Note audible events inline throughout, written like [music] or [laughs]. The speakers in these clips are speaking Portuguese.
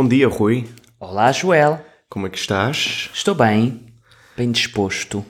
Bom dia, Rui. Olá, Joel. Como é que estás? Estou bem, bem disposto.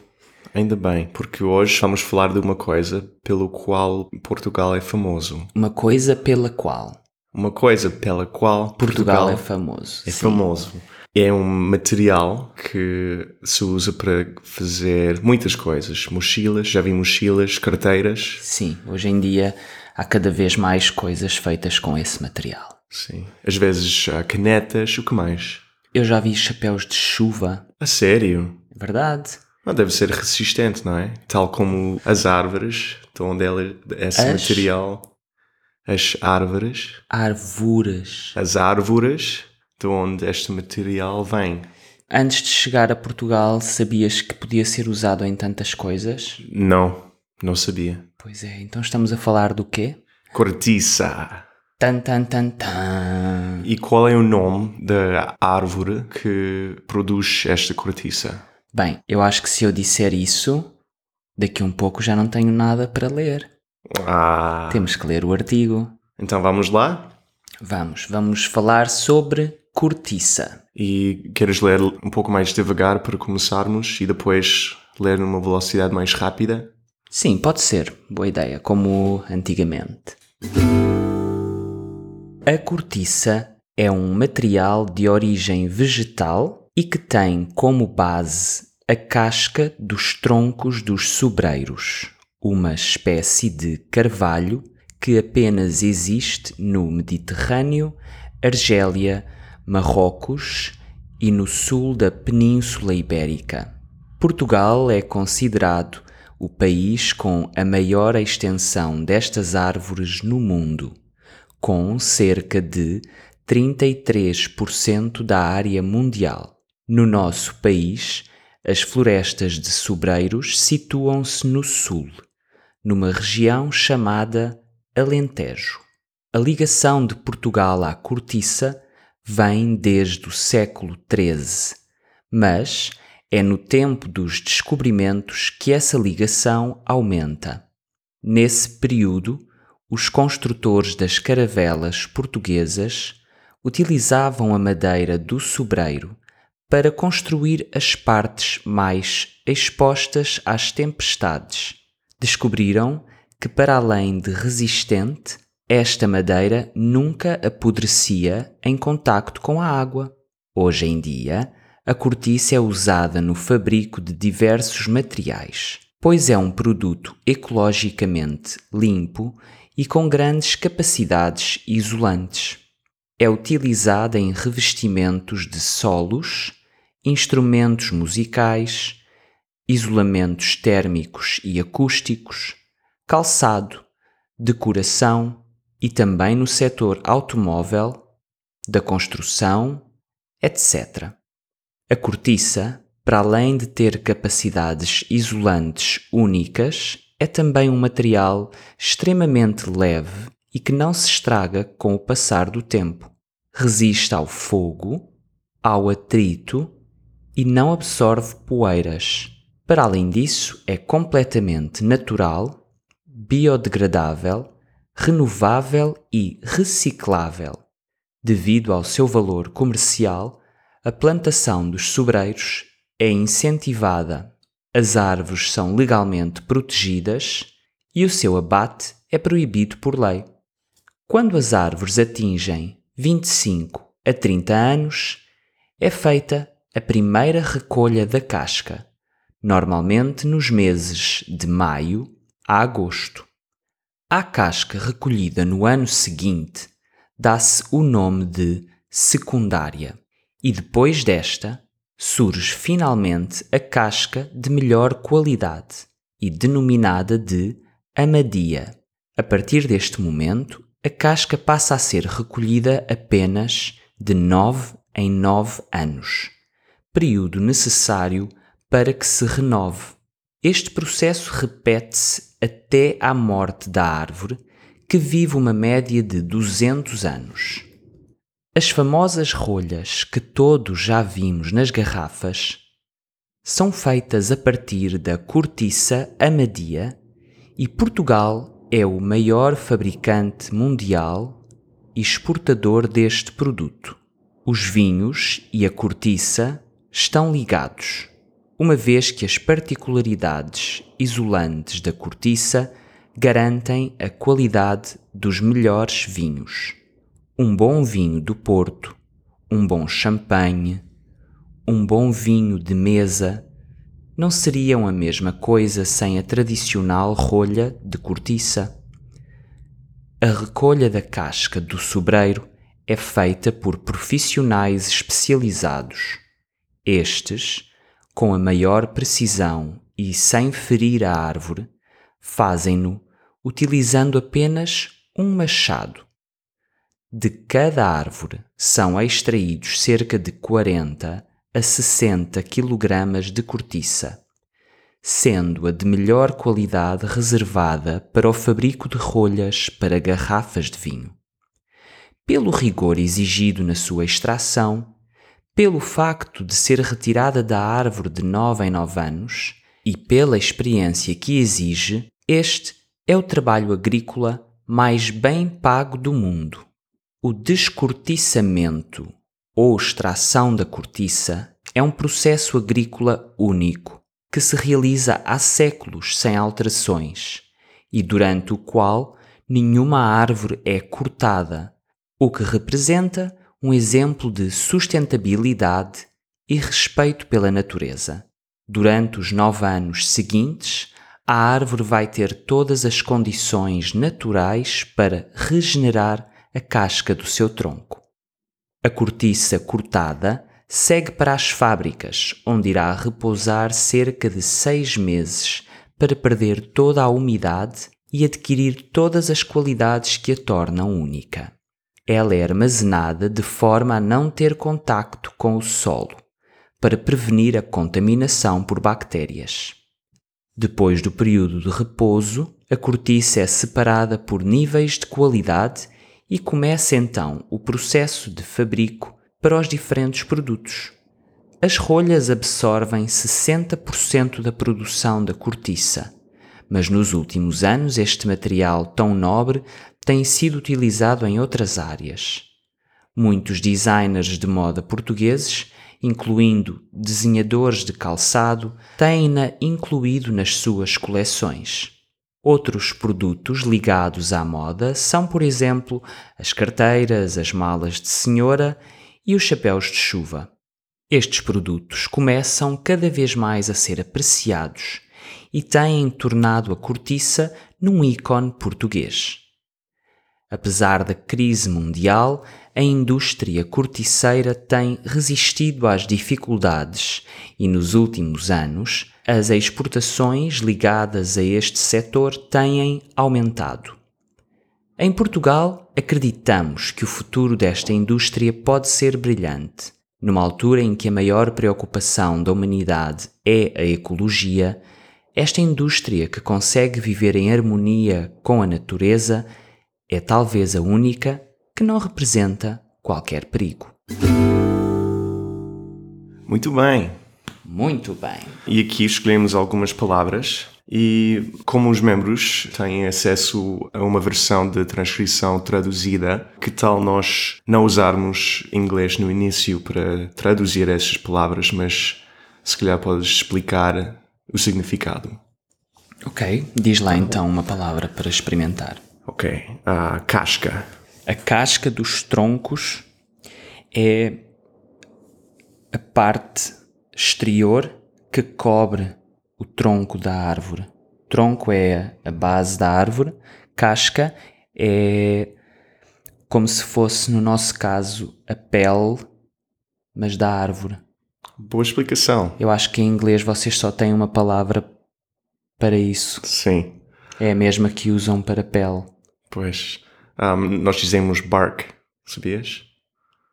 Ainda bem, porque hoje vamos falar de uma coisa pelo qual Portugal é famoso. Uma coisa pela qual Uma coisa pela qual Portugal, Portugal, é famoso. é Sim. famoso. É um material que se usa para fazer muitas coisas. Mochilas, já vi mochilas, carteiras. Sim, hoje em dia há cada vez mais coisas feitas com esse material. Sim. Às vezes há canetas, o que mais? Eu já vi chapéus de chuva, A sério? é verdade. Não deve ser resistente, não é? Tal como as árvores, de onde ela, esse As? material. As árvores. Arvuras. As árvores, de onde este material vem. Antes de chegar a Portugal, sabias que podia ser usado em tantas coisas? Não, não sabia. Pois é, então estamos a falar do quê? Cortiça. Tan tan tan tan. E qual é o nome da árvore que produz esta cortiça? Bem, eu acho que se eu disser isso, daqui a um pouco já não tenho nada para ler. Ah, Temos que ler o artigo. então vamos lá? Vamos, vamos falar sobre cortiça. E queres ler um pouco mais devagar para começarmos e depois ler numa velocidade mais rápida? Sim, pode ser. Boa ideia, como antigamente. A cortiça é um material de origem vegetal e que tem como base a casca dos troncos dos sobreiros, uma espécie de carvalho que apenas existe no Mediterrâneo, Argélia, Marrocos e no sul da Península Ibérica. Portugal é considerado o país com a maior extensão destas árvores no mundo, com cerca de 33% da área mundial. No nosso país, as florestas de sobreiros situam-se no sul, numa região chamada Alentejo. A ligação de Portugal à cortiça vem desde o século XIII, mas é no tempo dos descobrimentos que essa ligação aumenta. Nesse período, os construtores das caravelas portuguesas utilizavam a madeira do sobreiro para construir as partes mais expostas às tempestades. Descobriram que, para além de resistente, esta madeira nunca apodrecia em contacto com a água. Hoje em dia, a cortiça é usada no fabrico de diversos materiais, pois é um produto ecologicamente limpo e com grandes capacidades isolantes. É utilizada em revestimentos de solos, instrumentos musicais, isolamentos térmicos e acústicos, calçado, decoração e também no setor automóvel, da construção, etc. A cortiça, para além de ter capacidades isolantes únicas, é também um material extremamente leve e que não se estraga com o passar do tempo. Resiste ao fogo, ao atrito e não absorve poeiras. Para além disso, é completamente natural, biodegradável, renovável e reciclável. Devido ao seu valor comercial, a plantação dos sobreiros é incentivada, as árvores são legalmente protegidas e o seu abate é proibido por lei. Quando as árvores atingem 25 a 30 anos, é feita a primeira recolha da casca, normalmente nos meses de maio a agosto. À casca recolhida no ano seguinte, dá-se o nome de secundária, e depois desta surge finalmente a casca de melhor qualidade e denominada de amadia. A partir deste momento, a casca passa a ser recolhida apenas de 9 em 9 anos, período necessário para que se renove. Este processo repete-se até à morte da árvore, que vive uma média de 200 anos. As famosas rolhas que todos já vimos nas garrafas são feitas a partir da cortiça amadia e Portugal é o maior fabricante mundial e exportador deste produto. Os vinhos e a cortiça estão ligados, uma vez que as particularidades isolantes da cortiça garantem a qualidade dos melhores vinhos. Um bom vinho do Porto, um bom champanhe, um bom vinho de mesa não seriam a mesma coisa sem a tradicional rolha de cortiça. A recolha da casca do sobreiro é feita por profissionais especializados. Estes, com a maior precisão e sem ferir a árvore, fazem-no utilizando apenas um machado. De cada árvore são extraídos cerca de 40 a 60 kg de cortiça, sendo a de melhor qualidade reservada para o fabrico de rolhas para garrafas de vinho pelo rigor exigido na sua extração, pelo facto de ser retirada da árvore de nove em nove anos e pela experiência que exige, este é o trabalho agrícola mais bem pago do mundo. O descortiçamento ou extração da cortiça é um processo agrícola único que se realiza há séculos sem alterações e durante o qual nenhuma árvore é cortada o que representa um exemplo de sustentabilidade e respeito pela natureza. Durante os nove anos seguintes, a árvore vai ter todas as condições naturais para regenerar a casca do seu tronco. A cortiça cortada segue para as fábricas, onde irá repousar cerca de seis meses para perder toda a umidade e adquirir todas as qualidades que a tornam única ela é armazenada de forma a não ter contacto com o solo, para prevenir a contaminação por bactérias. Depois do período de repouso, a cortiça é separada por níveis de qualidade e começa então o processo de fabrico para os diferentes produtos. As rolhas absorvem 60% da produção da cortiça, mas nos últimos anos este material tão nobre tem sido utilizado em outras áreas. Muitos designers de moda portugueses, incluindo desenhadores de calçado, têm-na incluído nas suas coleções. Outros produtos ligados à moda são, por exemplo, as carteiras, as malas de senhora e os chapéus de chuva. Estes produtos começam cada vez mais a ser apreciados e têm tornado a cortiça num ícone português. Apesar da crise mundial, a indústria corticeira tem resistido às dificuldades e, nos últimos anos, as exportações ligadas a este setor têm aumentado. Em Portugal, acreditamos que o futuro desta indústria pode ser brilhante. Numa altura em que a maior preocupação da humanidade é a ecologia, esta indústria que consegue viver em harmonia com a natureza é talvez a única que não representa qualquer perigo. Muito bem. Muito bem. E aqui escolhemos algumas palavras e como os membros têm acesso a uma versão de transcrição traduzida, que tal nós não usarmos inglês no início para traduzir essas palavras, mas se calhar podes explicar o significado. Ok, diz lá então uma palavra para experimentar. Ok. A casca. A casca dos troncos é a parte exterior que cobre o tronco da árvore. Tronco é a base da árvore, casca é como se fosse, no nosso caso, a pele, mas da árvore. Boa explicação. Eu acho que em inglês vocês só têm uma palavra para isso. Sim. É a mesma que usam para pele. Pois. Um, nós dizemos bark, sabias?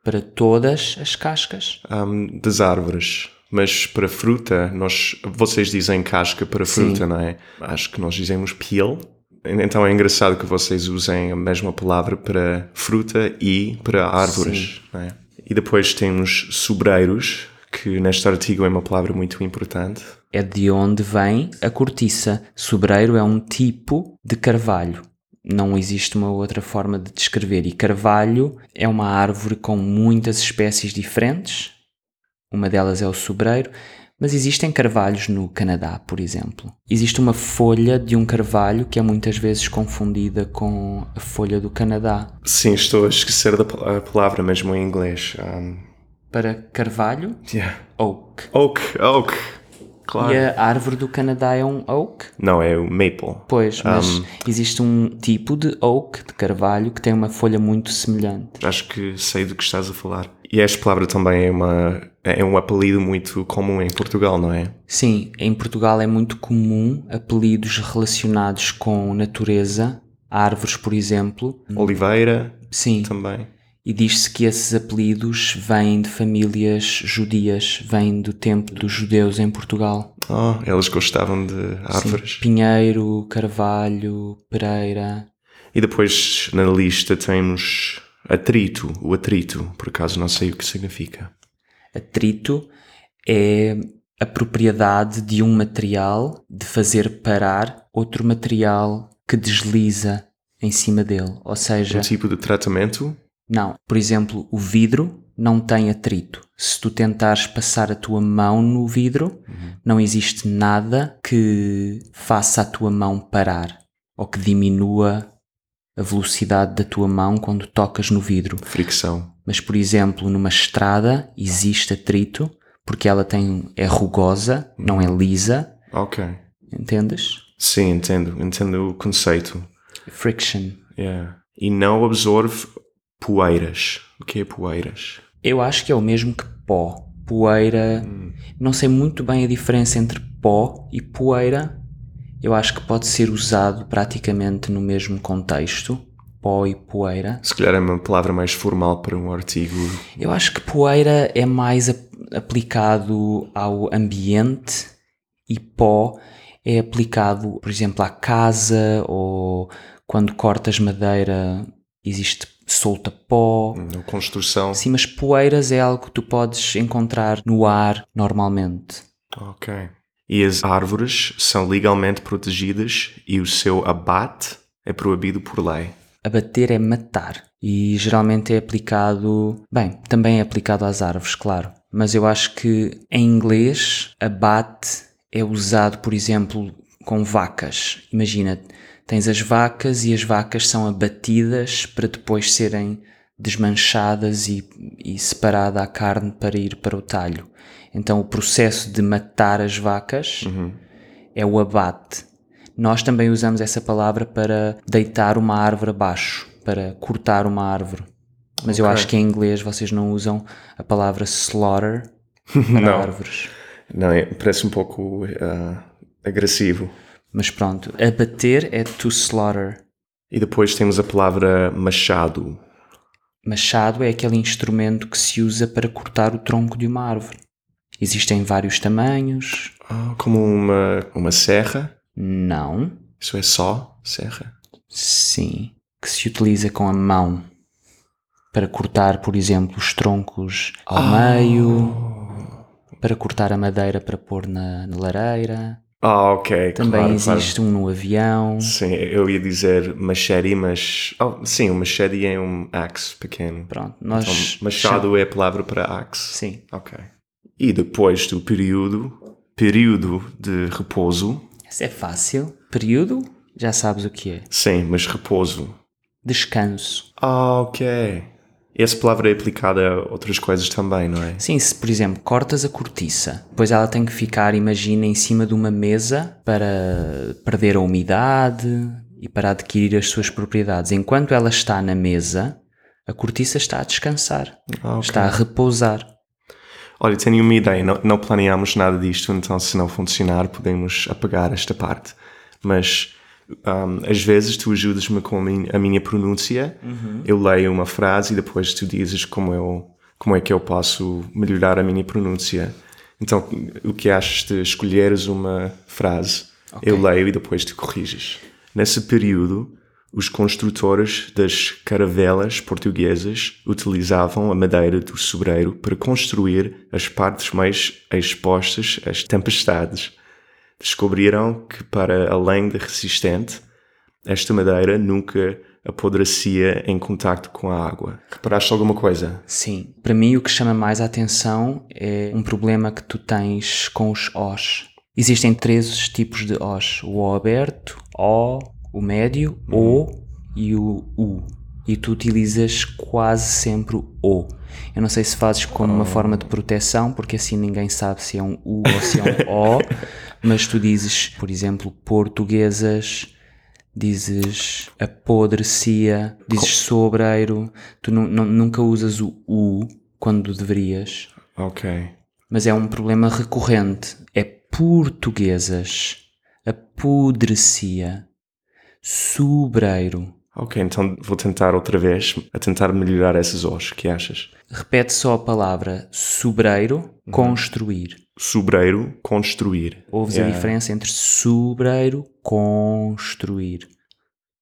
Para todas as cascas? Um, das árvores. Mas para fruta, nós, vocês dizem casca para fruta, Sim. não é? Acho que nós dizemos peel. Então é engraçado que vocês usem a mesma palavra para fruta e para árvores. É? E depois temos sobreiros, que neste artigo é uma palavra muito importante. É de onde vem a cortiça. Sobreiro é um tipo de carvalho Não existe uma outra forma de descrever. E carvalho é uma árvore com muitas espécies diferentes. Uma delas é o sobreiro, mas existem carvalhos no Canadá, por exemplo. Existe uma folha de um carvalho que é muitas vezes confundida com a folha do Canadá. Sim, estou a esquecer da palavra mesmo em inglês. Um, Para carvalho, yeah. oak. Oak, oak. Claro. E a árvore do Canadá é um oak? Não, é o maple. Pois, mas existe um tipo de oak, de carvalho, que tem uma folha muito semelhante. Acho que sei do que estás a falar. E esta palavra também é, uma, é um apelido muito comum em Portugal, não é? Sim, em Portugal é muito comum apelidos relacionados com natureza, árvores, por exemplo. Oliveira Sim, também. E diz-se que esses apelidos vêm de famílias judias, vêm do tempo dos judeus em Portugal. Oh, eles gostavam de árvores. Pinheiro, Carvalho, Pereira. E depois na lista temos atrito, o atrito, por acaso não sei o que significa. Atrito é a propriedade de um material de fazer parar outro material que desliza em cima dele. Ou seja, Um tipo de tratamento? Não, por exemplo, o vidro não tem atrito. Se tu tentares passar a tua mão no vidro, não existe nada que faça a tua mão parar ou que diminua a velocidade da tua mão quando tocas no vidro. Fricção. Mas, por exemplo, numa estrada existe atrito porque ela tem, é rugosa, não é lisa, Ok. entendes? Sim, entendo. Entendo o conceito. Friction. Yeah. E não absorve poeiras. O que é poeiras? Eu acho que é o mesmo que pó. Poeira. Não sei muito bem a diferença entre pó e poeira. Eu acho que pode ser usado praticamente no mesmo contexto. Pó e poeira. Se calhar é uma palavra mais formal para um artigo. Eu acho que poeira é mais ap- aplicado ao ambiente e pó é aplicado, por exemplo, à casa ou quando cortas madeira existe solta pó. Na construção. Sim, mas poeiras é algo que tu podes encontrar no ar normalmente. Ok. E as árvores são legalmente protegidas e o seu abate é proibido por lei. Abater é matar e geralmente é aplicado, bem, também é aplicado às árvores, claro, mas eu acho que em inglês abate é usado, por exemplo, com vacas. Imagina, tens as vacas e as vacas são abatidas para depois serem desmanchadas e, e separada a carne para ir para o talho. Então o processo de matar as vacas é o abate. Nós também usamos essa palavra para deitar uma árvore abaixo, para cortar uma árvore. Mas eu Ok. acho que em inglês vocês não usam a palavra slaughter [laughs] para Não. árvores. Não, é, parece um pouco ah, agressivo. Mas pronto, abater é to slaughter. E depois temos a palavra machado. Machado é aquele instrumento que se usa para cortar o tronco de uma árvore. Existem vários tamanhos. Ah, como uma, uma serra. Não. Isso é só serra. Sim. Que se utiliza com a mão para cortar, por exemplo, os troncos ao meio, para cortar a madeira para pôr na, na lareira. Ah, ok. Também claro, claro. existe um no avião. Sim, eu ia dizer machete, mas. Oh, sim, um machete é um axe pequeno. Pronto, nós. Então, machado é a palavra para axe. Sim. Ok. E depois do período, período de repouso. Isso é fácil. Período, já sabes o que é. Sim, mas repouso. Descanso. Ah, ok. Essa palavra é aplicada a outras coisas também, não é? Sim, se por exemplo cortas a cortiça, depois ela tem que ficar, imagina, em cima de uma mesa para perder a umidade e para adquirir as suas propriedades. Enquanto ela está na mesa, a cortiça está a descansar, Ah, ok. está a repousar. Olha, tenho uma ideia. Não, não planeámos nada disto, então se não funcionar, podemos apagar esta parte. Mas um, às vezes tu ajudas-me com a minha, a minha pronúncia. Eu leio uma frase e depois tu dizes como, eu, como é que eu posso melhorar a minha pronúncia. Então, o que achas de escolheres uma frase? Eu leio e depois tu corriges. Nesse período, os construtores das caravelas portuguesas utilizavam a madeira do sobreiro para construir as partes mais expostas às tempestades. Descobriram que, para além de resistente, esta madeira nunca apodrecia em contacto com a água. Reparaste alguma coisa? Sim. Para mim, o que chama mais a atenção é um problema que tu tens com os Os. Existem três tipos de Os: o O aberto, O, o médio, O e o U. E tu utilizas quase sempre o O. Eu não sei se fazes como uma forma de proteção, porque assim ninguém sabe se é um U ou se é um [laughs] O, mas tu dizes, por exemplo, portuguesas, dizes apodrecia, dizes sobreiro, tu nu- nu- nunca usas o U quando deverias, Ok. mas é um problema recorrente. É portuguesas, apodrecia, sobreiro. Ok, então vou tentar outra vez a tentar melhorar esses Os. que achas? Repete só a palavra sobreiro, construir. Sobreiro, construir. Ouves a Yeah. diferença entre sobreiro, construir.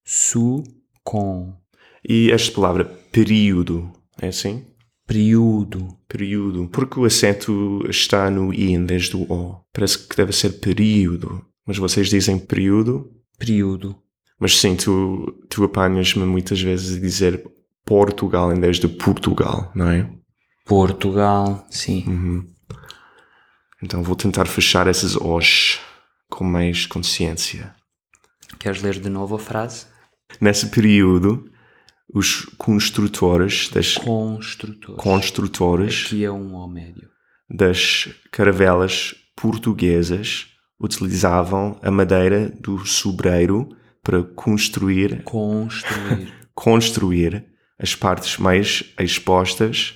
Su, com. E esta palavra período, é assim? Período. Período. Porque o acento está no I em vez do O. Parece que deve ser período. Mas vocês dizem período? Período. Mas sim, tu, tu apanhas-me muitas vezes a dizer Portugal em vez de Portugal, não é? Portugal, sim. Uhum. Então vou tentar fechar esses Os com mais consciência. Queres ler de novo a frase? Nesse período, os construtores das Construtor. construtores Aqui é um O médio. das caravelas portuguesas utilizavam a madeira do sobreiro para construir, Construir. [laughs] construir as partes mais expostas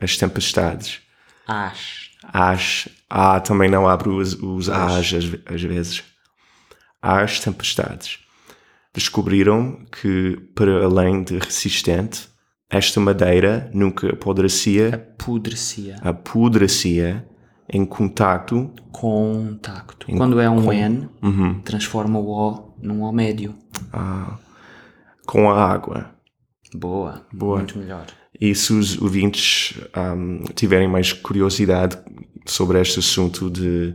às tempestades. As. Às, ah, também não abro os, os as às, ve- às vezes. Às tempestades. Descobriram que, para além de resistente, esta madeira nunca apodrecia, Apodrecia. apodrecia em contacto Contacto. Quando é um N, Uhum. transforma o O num O médio. com a água. Boa. Boa. Muito melhor. E se os ouvintes ahm, tiverem mais curiosidade sobre este assunto de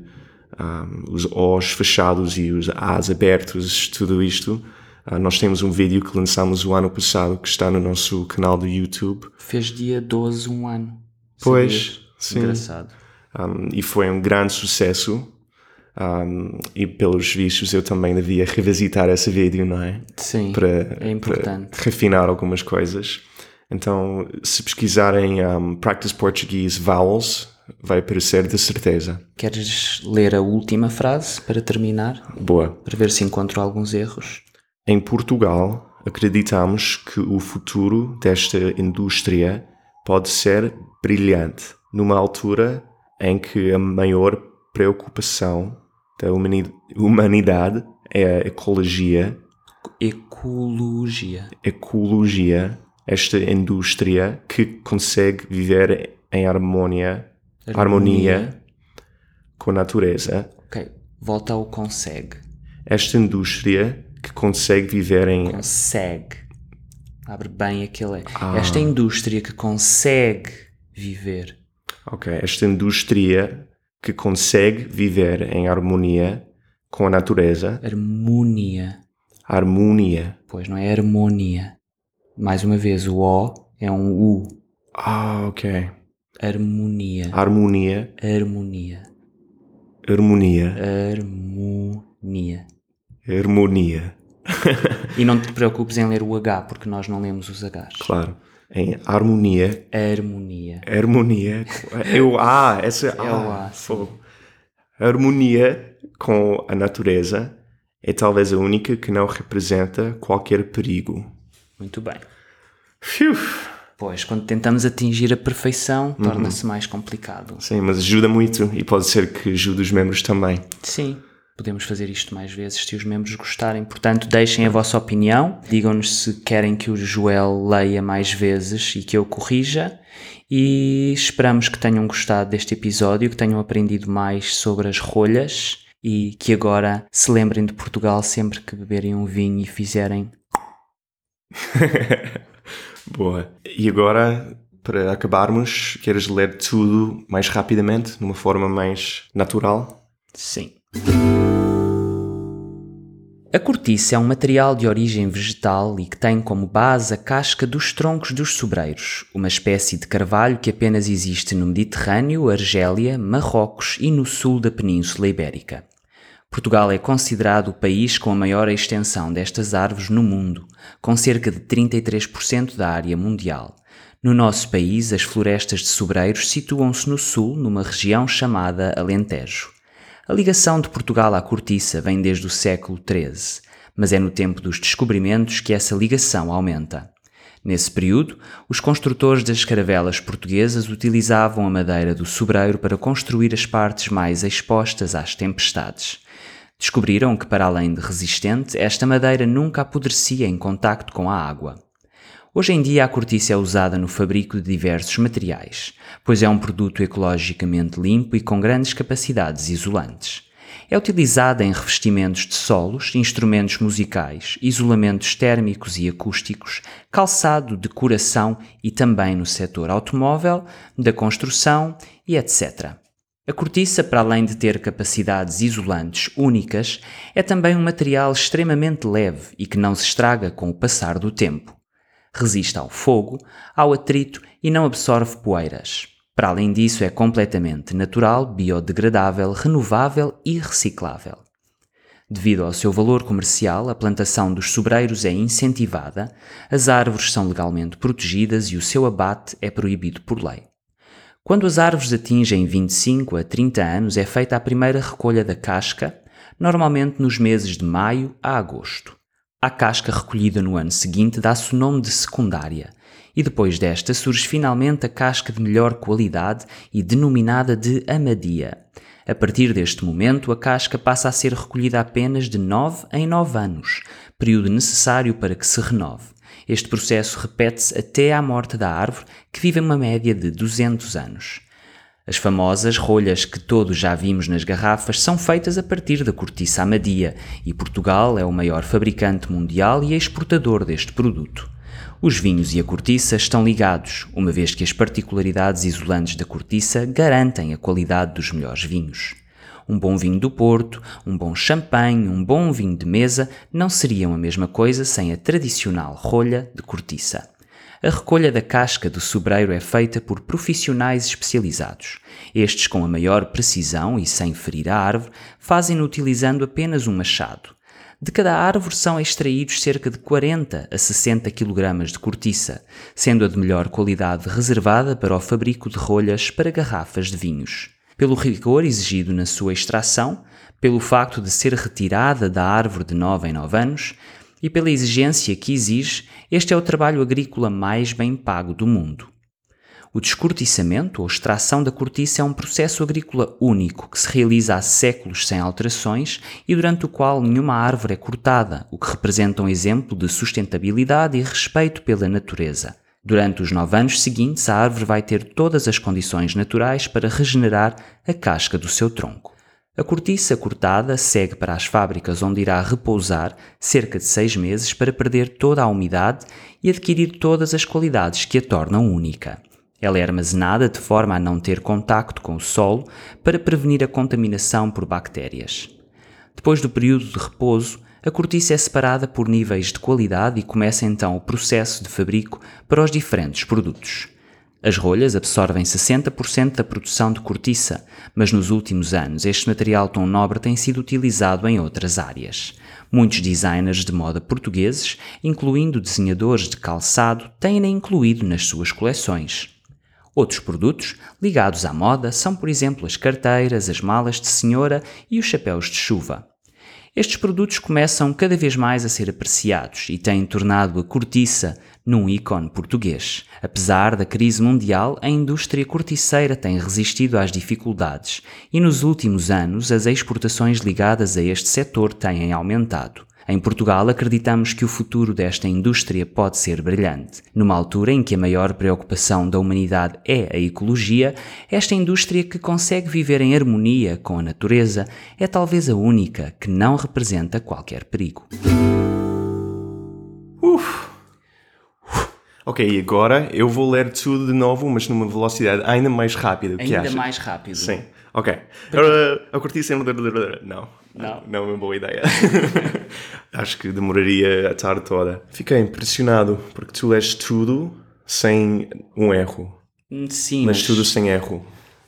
ahm, os Os fechados e os As abertos, tudo isto, ah, nós temos um vídeo que lançamos o ano passado que está no nosso canal do YouTube Fez dia 12 um ano. Pois, Sabias? sim. Engraçado. Um, e foi um grande sucesso. Um, e pelos vistos eu também devia revisitar esse vídeo, não é? Sim. Para, é importante. para refinar algumas coisas. Então, se pesquisarem um, Practice Portuguese Vowels, vai aparecer de certeza. Queres ler a última frase para terminar? Boa. Para ver se encontro alguns erros? Em Portugal, acreditamos que o futuro desta indústria pode ser brilhante, numa altura em que a maior preocupação da humani- humanidade é a ecologia, Ecologia. ecologia, esta indústria que consegue viver em harmonia, harmonia com a natureza. Ok. Volta ao consegue. Esta indústria que consegue viver em Consegue. Abre bem aquele. Ah. Esta indústria que consegue viver. Ok, esta indústria que consegue viver em harmonia com a natureza, Harmonia. harmonia. Pois não é harmonia. Mais uma vez, o O é um U. Ah, ok. Harmonia. Harmonia, Harmonia. harmonia, Harmonia. harmonia. E não te preocupes em ler o H, porque nós não lemos os Hs. Claro. Em harmonia, Harmonia. harmonia. Eu, [laughs] ah, essa é o A, fogo. Harmonia com a natureza é talvez a única que não representa qualquer perigo. Muito bem. Fiu. Pois, quando tentamos atingir a perfeição, Uhum. torna-se mais complicado. Sim, mas ajuda muito e pode ser que ajude os membros também. Sim, podemos fazer isto mais vezes se os membros gostarem. Portanto, deixem a vossa opinião. Digam-nos se querem que o Joel leia mais vezes e que eu corrija. E esperamos que tenham gostado deste episódio, que tenham aprendido mais sobre as rolhas e que agora se lembrem de Portugal sempre que beberem um vinho e fizerem. [laughs] Boa. E agora, para acabarmos, queres ler tudo mais rapidamente, numa forma mais natural? Sim. A cortiça é um material de origem vegetal e que tem como base a casca dos troncos dos sobreiros, uma espécie de carvalho que apenas existe no Mediterrâneo, Argélia, Marrocos e no sul da Península Ibérica. Portugal é considerado o país com a maior extensão destas árvores no mundo, com cerca de 33% da área mundial. No nosso país, as florestas de sobreiros situam-se no sul, numa região chamada Alentejo. A ligação de Portugal à cortiça vem desde o século XIII, mas é no tempo dos descobrimentos que essa ligação aumenta. Nesse período, os construtores das caravelas portuguesas utilizavam a madeira do sobreiro para construir as partes mais expostas às tempestades. Descobriram que, para além de resistente, esta madeira nunca apodrecia em contacto com a água. Hoje em dia a cortiça é usada no fabrico de diversos materiais, pois é um produto ecologicamente limpo e com grandes capacidades isolantes. É utilizada em revestimentos de solos, instrumentos musicais, isolamentos térmicos e acústicos, calçado, decoração e também no setor automóvel, da construção e etc. A cortiça, para além de ter capacidades isolantes únicas, é também um material extremamente leve e que não se estraga com o passar do tempo resiste ao fogo, ao atrito e não absorve poeiras. Para além disso, é completamente natural, biodegradável, renovável e reciclável. Devido ao seu valor comercial, a plantação dos sobreiros é incentivada, as árvores são legalmente protegidas e o seu abate é proibido por lei. Quando as árvores atingem 25 a 30 anos, é feita a primeira recolha da casca, normalmente nos meses de maio a agosto. A casca recolhida no ano seguinte dá-se o nome de secundária, e depois desta surge finalmente a casca de melhor qualidade e denominada de amadia. A partir deste momento, a casca passa a ser recolhida apenas de 9 em 9 anos, período necessário para que se renove. Este processo repete-se até à morte da árvore, que vive uma média de 200 anos. As famosas rolhas que todos já vimos nas garrafas são feitas a partir da cortiça amadia e Portugal é o maior fabricante mundial e exportador deste produto. Os vinhos e a cortiça estão ligados, uma vez que as particularidades isolantes da cortiça garantem a qualidade dos melhores vinhos. Um bom vinho do Porto, um bom champanhe, um bom vinho de mesa não seriam a mesma coisa sem a tradicional rolha de cortiça. A recolha da casca do sobreiro é feita por profissionais especializados. Estes, com a maior precisão e sem ferir a árvore, fazem-no utilizando apenas um machado. De cada árvore são extraídos cerca de 40 a 60 kg de cortiça, sendo a de melhor qualidade reservada para o fabrico de rolhas para garrafas de vinhos. Pelo rigor exigido na sua extração, pelo facto de ser retirada da árvore de 9 em 9 anos, e pela exigência que exige, este é o trabalho agrícola mais bem pago do mundo. O descortiçamento ou extração da cortiça é um processo agrícola único que se realiza há séculos sem alterações e durante o qual nenhuma árvore é cortada, o que representa um exemplo de sustentabilidade e respeito pela natureza. Durante os nove anos seguintes, a árvore vai ter todas as condições naturais para regenerar a casca do seu tronco. A cortiça cortada segue para as fábricas onde irá repousar cerca de seis meses para perder toda a umidade e adquirir todas as qualidades que a tornam única. Ela é armazenada de forma a não ter contacto com o solo para prevenir a contaminação por bactérias. Depois do período de repouso, a cortiça é separada por níveis de qualidade e começa então o processo de fabrico para os diferentes produtos. As rolhas absorvem 60% da produção de cortiça, mas nos últimos anos este material tão nobre tem sido utilizado em outras áreas. Muitos designers de moda portugueses, incluindo desenhadores de calçado, têm-na incluído nas suas coleções. Outros produtos ligados à moda são, por exemplo, as carteiras, as malas de senhora e os chapéus de chuva. Estes produtos começam cada vez mais a ser apreciados e têm tornado a cortiça num ícone português. Apesar da crise mundial, a indústria corticeira tem resistido às dificuldades e nos últimos anos as exportações ligadas a este setor têm aumentado. Em Portugal, acreditamos que o futuro desta indústria pode ser brilhante. Numa altura em que a maior preocupação da humanidade é a ecologia, esta indústria que consegue viver em harmonia com a natureza é talvez a única que não representa qualquer perigo. Uf. Ok, agora eu vou ler tudo de novo, mas numa velocidade ainda mais rápida. Ainda mais rápido. Sim. Ok. Uh, a cortiça... Não. Não. Não é uma boa ideia. [laughs] Acho que demoraria a tarde toda. Fiquei impressionado, porque tu lês tudo sem um erro. Hum, Sim, Mas mas, tudo sem erro.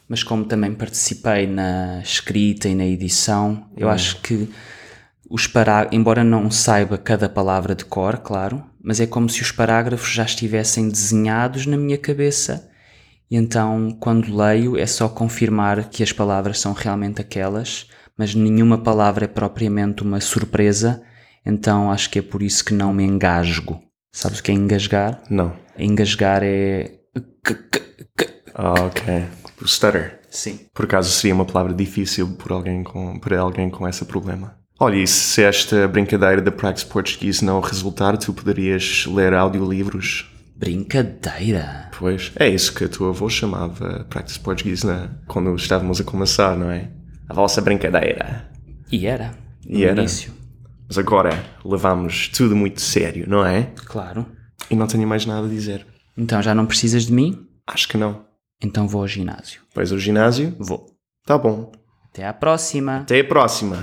mas como também participei na escrita e na edição, eu acho que os parágrafos, embora não saiba cada palavra de cor, claro, mas é como se os parágrafos já estivessem desenhados na minha cabeça. E então, quando leio, é só confirmar que as palavras são realmente aquelas, mas nenhuma palavra é propriamente uma surpresa, então acho que é por isso que não me engasgo. Sabes o que é engasgar? Não. Engasgar é. Ah, ok. O stutter. Sim. Por acaso seria uma palavra difícil por alguém com, para alguém com esse problema. Olha, e se esta brincadeira da Practice Portuguese não resultar, tu poderias ler audiolivros? Brincadeira. Pois, é isso que a tua avó chamava Practice Portuguese né? quando estávamos a começar, não é? A vossa brincadeira. E era. No E era. início. Mas agora levamos tudo muito sério, não é? Claro. E não tenho mais nada a dizer. Então já não precisas de mim? Acho que não. Então vou ao ginásio. Vais ao ginásio? Vou. Tá bom. Até à próxima. Até a próxima.